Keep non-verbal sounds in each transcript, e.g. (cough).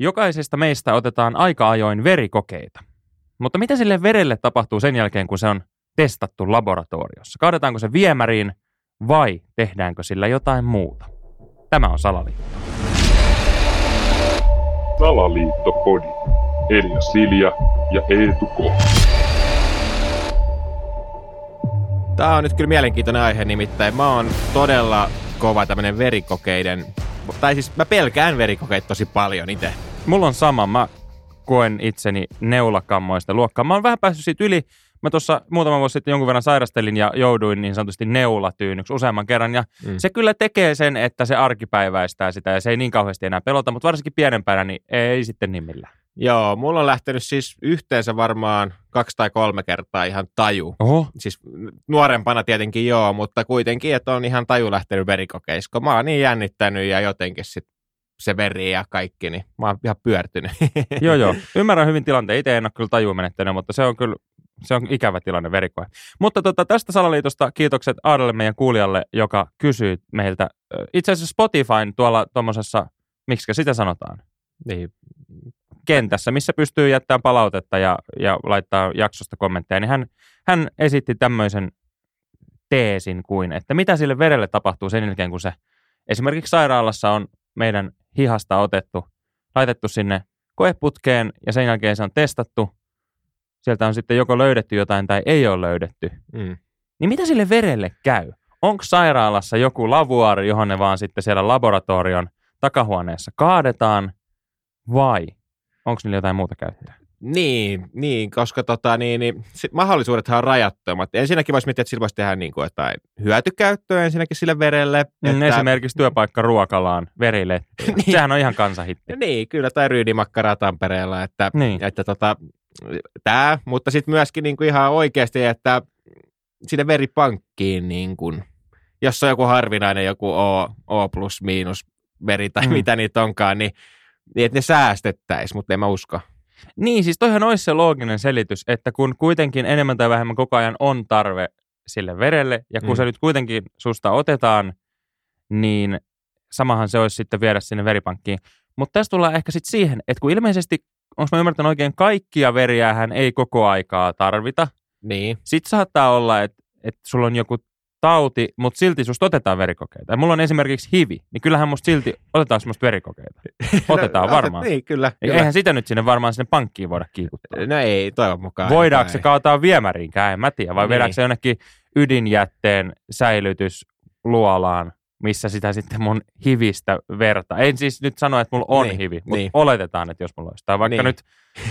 Jokaisesta meistä otetaan aika ajoin verikokeita. Mutta mitä sille verelle tapahtuu sen jälkeen, kun se on testattu laboratoriossa? Kaadetaanko se viemäriin vai tehdäänkö sillä jotain muuta? Tämä on Salaliitto. Salaliittopodi. Elia Silja ja Eetu K. Tämä on nyt kyllä mielenkiintoinen aihe, nimittäin mä oon todella kova tämmönen verikokeiden, tai siis mä pelkään verikokeita tosi paljon itse. Mulla on sama. Mä koen itseni neulakammoista luokkaa. Mä oon vähän päässyt siitä yli. Mä tuossa muutama vuosi sitten jonkun verran sairastelin ja jouduin niin sanotusti neulatyynyksi useamman kerran. Ja mm. se kyllä tekee sen, että se arkipäiväistää sitä ja se ei niin kauheasti enää pelota, mutta varsinkin pienempänä niin ei sitten niin millään. Joo, mulla on lähtenyt siis yhteensä varmaan kaksi tai kolme kertaa ihan taju. Oho. Siis nuorempana tietenkin joo, mutta kuitenkin, että on ihan taju lähtenyt verikokeissa, kun mä oon niin jännittänyt ja jotenkin sit se veri ja kaikki, niin mä oon ihan pyörtynyt. (laughs) joo, joo. Ymmärrän hyvin tilanteen. Itse en ole kyllä tajua menettänyt, mutta se on kyllä se on ikävä tilanne verikoe. Mutta tota, tästä salaliitosta kiitokset Aadalle meidän kuulijalle, joka kysyi meiltä. Itse asiassa Spotifyn tuolla tuommoisessa, miksi sitä sanotaan? Niin, kentässä, missä pystyy jättämään palautetta ja, ja laittaa jaksosta kommentteja, niin hän, hän esitti tämmöisen teesin kuin, että mitä sille verelle tapahtuu sen jälkeen, kun se esimerkiksi sairaalassa on meidän hihasta otettu, laitettu sinne koeputkeen ja sen jälkeen se on testattu. Sieltä on sitten joko löydetty jotain tai ei ole löydetty. mm. Niin mitä sille verelle käy? Onko sairaalassa joku lavuaari, johon ne vaan sitten siellä laboratorion takahuoneessa kaadetaan vai onko niillä jotain muuta käyttöä? Niin, niin, koska tota, niin, niin, sit mahdollisuudethan on rajattomat. Ensinnäkin voisi miettiä, että sillä voisi tehdä niin kuin jotain hyötykäyttöä ensinnäkin sille verelle. Mm, että... Esimerkiksi työpaikka ruokalaan verille. (laughs) niin. Sehän on ihan kansahitti. Niin, kyllä, tai ryydimakkaraa Tampereella. Että, niin. että tota, tämä, mutta sitten myöskin niin kuin ihan oikeasti, että sinne veripankkiin, niin kuin, jos on joku harvinainen joku O, o plus miinus veri tai mm. mitä niitä onkaan, niin, niin että ne säästettäisiin, mutta en mä usko. Niin, siis toihan olisi se looginen selitys, että kun kuitenkin enemmän tai vähemmän koko ajan on tarve sille verelle, ja kun mm. se nyt kuitenkin susta otetaan, niin samahan se olisi sitten viedä sinne veripankkiin. Mutta tässä tullaan ehkä sitten siihen, että kun ilmeisesti, onko mä ymmärtänyt oikein, kaikkia veriähän ei koko aikaa tarvita. Niin. Sitten saattaa olla, että, että sulla on joku tauti, mutta silti susta otetaan verikokeita. Ja mulla on esimerkiksi hivi, niin kyllähän musta silti otetaan semmoista verikokeita. (laughs) Otetaan no, varmaan. Niin, kyllä. Eihän kyllä. sitä nyt sinne varmaan sinne pankkiin voida kiikuttaa. No ei, toivon mukaan. Voidaanko se kaataa viemäriinkään, en mä tiedä. Vai Niin. viedäänkö se jonnekin ydinjätteen säilytysluolaan, missä sitä sitten mun hivistä verta. En siis nyt sano, että mulla on Niin, hivi, mutta niin. oletetaan, että jos mulla olisi. Tai vaikka Niin. nyt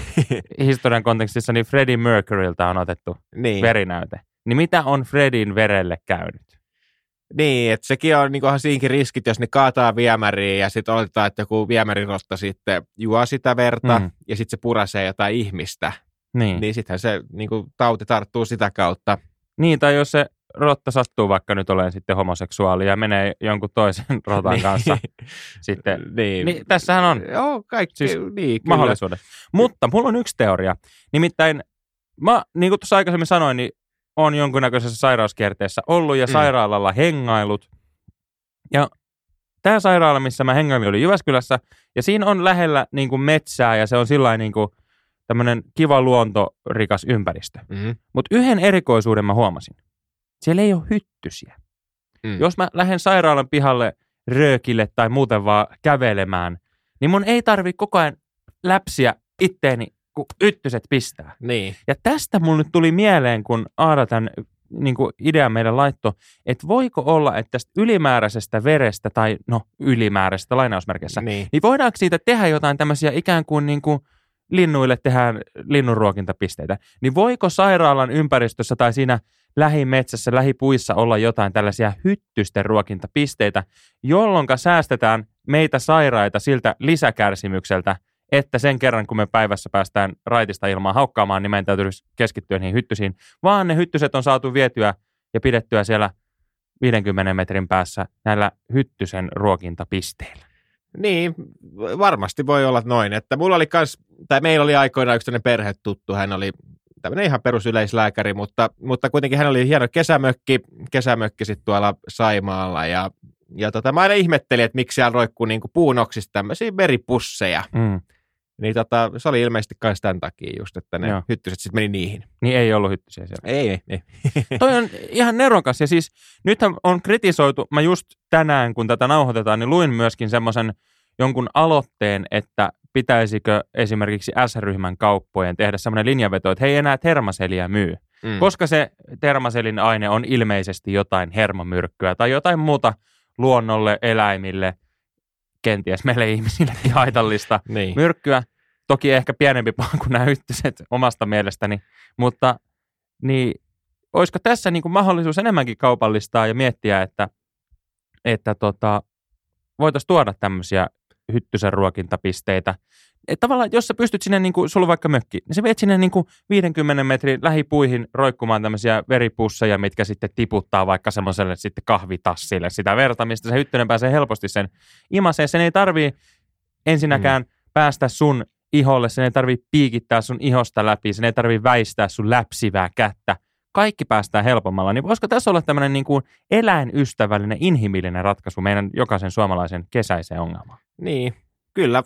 (laughs) historian kontekstissa, niin Freddie Mercuryltä on otettu niin. verinäyte. Niin mitä on Fredin verelle käynyt? Niin, että sekin on niin siinkin riskit, jos ne kaataa viemäriin ja sitten oletetaan, että joku viemärirotta sitten juo sitä verta Mm. ja sitten se purasee jotain ihmistä. Niin. Niin sittenhän se niin kuin, tauti tarttuu sitä kautta. niin, tai jos se rotta sattuu vaikka nyt olen sitten homoseksuaali ja menee jonkun toisen (laughs) rotan kanssa sitten. niin. Niin, tässähän on Joo, kaikki. Siis niin, kyllä. mahdollisuudet. Mutta mulla on yksi teoria. Nimittäin mä, niin kuin tuossa aikaisemmin sanoin, niin on jonkunnäköisessä sairauskierteessä ollut ja Mm. sairaalalla hengailut. Ja tämä sairaala, missä mä hengailin, oli Jyväskylässä. Ja siinä on lähellä niin kuin metsää ja se on sillä niin kuin tämmöinen kiva luontorikas ympäristö. Mm. Mutta yhden erikoisuuden mä huomasin. Siellä ei ole hyttysiä. Mm. Jos mä lähden sairaalan pihalle röökille tai muuten vaan kävelemään, niin mun ei tarvi koko ajan läpsiä itteeni, kun yttyset pistää. Niin. Ja tästä mulle nyt tuli mieleen, kun Aada tämän niin kuin idean meille laitto, että voiko olla, että tästä ylimääräisestä verestä, tai no ylimääräisestä lainausmerkeissä, Niin. niin voidaanko siitä tehdä jotain tämmöisiä ikään kuin, niin kuin linnuille tehdään linnunruokintapisteitä, niin voiko sairaalan ympäristössä tai siinä lähimetsässä, lähipuissa olla jotain tällaisia hyttysten ruokintapisteitä, jolloin säästetään meitä sairaita siltä lisäkärsimykseltä, että sen kerran, kun me päivässä päästään raitista ilmaa haukkaamaan, niin meidän täytyy keskittyä niihin hyttysiin, vaan ne hyttyset on saatu vietyä ja pidettyä siellä 50 metrin päässä näillä hyttysen ruokintapisteillä. Niin, varmasti voi olla noin. Että mulla oli kans, tai meillä oli aikoinaan yksi tämmöinen perhetuttu, hän oli tämmöinen ihan perusyleislääkäri, mutta, mutta kuitenkin hän oli hieno kesämökki, kesämökki sitten tuolla Saimaalla ja, ja tota, mä aina ihmettelin, että miksi siellä roikkuu niinku puunoksista tämmöisiä veripusseja. Mm. Niin tota, se oli ilmeisesti myös tämän takia just, että ne Joo. hyttyset sitten meni niihin. Niin ei ollut hyttysiä siellä. Ei, ei, ei. (laughs) Toi on ihan nerokas. Ja siis nythän on kritisoitu, mä just tänään kun tätä nauhoitetaan, niin luin myöskin semmoisen jonkun aloitteen, että pitäisikö esimerkiksi S-ryhmän kauppojen tehdä semmoinen linjaveto, että he ei enää termaseliä myy. Mm. Koska se termaselin aine on ilmeisesti jotain hermomyrkkyä tai jotain muuta luonnolle, eläimille, kenties meille ihmisillekin (laughs) haitallista niin. myrkkyä. Toki ehkä pienempi paha (laughs) kuin nämä hyttyset omasta mielestäni, mutta niin, olisiko tässä niin kuin mahdollisuus enemmänkin kaupallistaa ja miettiä, että, että tota, voitaisiin tuoda tämmöisiä hyttysen ruokintapisteitä. Et tavallaan, jos sä pystyt sinne, niin kuin, sulla on vaikka mökki, niin sä viet sinne niin kuin 50 metrin lähipuihin roikkumaan tämmöisiä veripusseja, mitkä sitten tiputtaa vaikka semmoiselle sitten kahvitassille sitä verta, mistä se hyttynen pääsee helposti sen imaseen. Sen ei tarvii ensinnäkään mm. päästä sun iholle, sen ei tarvii piikittää sun ihosta läpi, sen ei tarvii väistää sun läpsivää kättä. Kaikki päästään helpommalla. Niin voisiko tässä olla tämmöinen niin kuin eläinystävällinen, inhimillinen ratkaisu meidän jokaisen suomalaisen kesäiseen ongelmaan? Niin, kyllä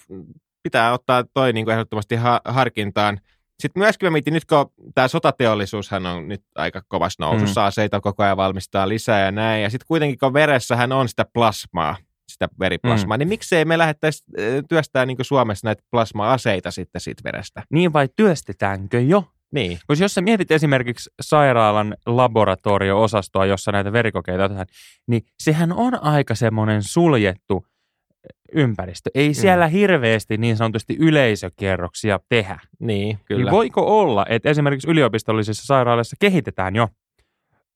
pitää ottaa toi niin kuin ehdottomasti ha- harkintaan. Sitten myöskin mä mietin, nyt kun tämä sotateollisuushan on nyt aika kovassa nousussa, mm. aseita koko ajan valmistaa lisää ja näin, ja sitten kuitenkin kun veressähän on sitä plasmaa, sitä veriplasmaa, mm. niin miksei me lähdettäisi työstää niin Suomessa näitä plasma-aseita sitten siitä verestä? Niin vai työstetäänkö jo? Niin. Koska jos sä mietit esimerkiksi sairaalan laboratorio-osastoa, jossa näitä verikokeita otetaan, niin sehän on aika semmoinen suljettu ympäristö. Ei siellä mm. hirveästi niin sanotusti yleisökierroksia tehdä. Niin, kyllä. Niin voiko olla, että esimerkiksi yliopistollisissa sairaaloissa kehitetään jo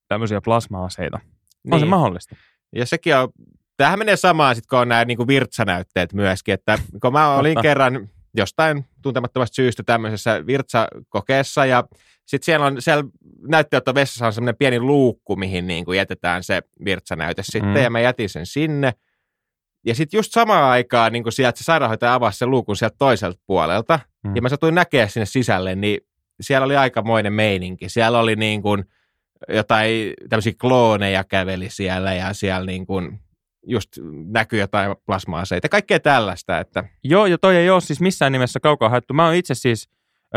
tämmöisiä plasma-aseita? Niin. On se mahdollista? Ja sekin on, tämähän menee samaan sitten, kun on nämä niin kuin virtsanäytteet myöskin, että kun mä olin kerran jostain tuntemattomasta syystä tämmöisessä virtsakokeessa ja sitten siellä on siellä näytteenoton vessassa on semmoinen pieni luukku, mihin niin kuin jätetään se virtsanäyte sitten mm. ja mä jätin sen sinne. Ja sitten just samaan aikaan niin sieltä se sairaanhoitaja avasi sen luukun sieltä toiselta puolelta mm. ja mä satuin näkeä sinne sisälle, niin siellä oli aikamoinen meininki. Siellä oli niin kuin jotain tämmöisiä klooneja käveli siellä ja siellä niin kuin just näkyy jotain plasma-aseita, kaikkea tällaista. Että... Joo, ja toi ei ole siis missään nimessä kaukaa haettu. Mä oon itse siis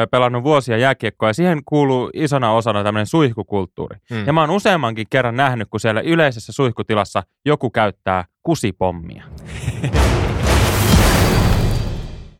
pelannut vuosia jääkiekkoa ja siihen kuuluu isona osana tämmöinen suihkukulttuuri. Hmm. Ja mä oon useammankin kerran nähnyt, kun siellä yleisessä suihkutilassa joku käyttää kusipommia. (laughs)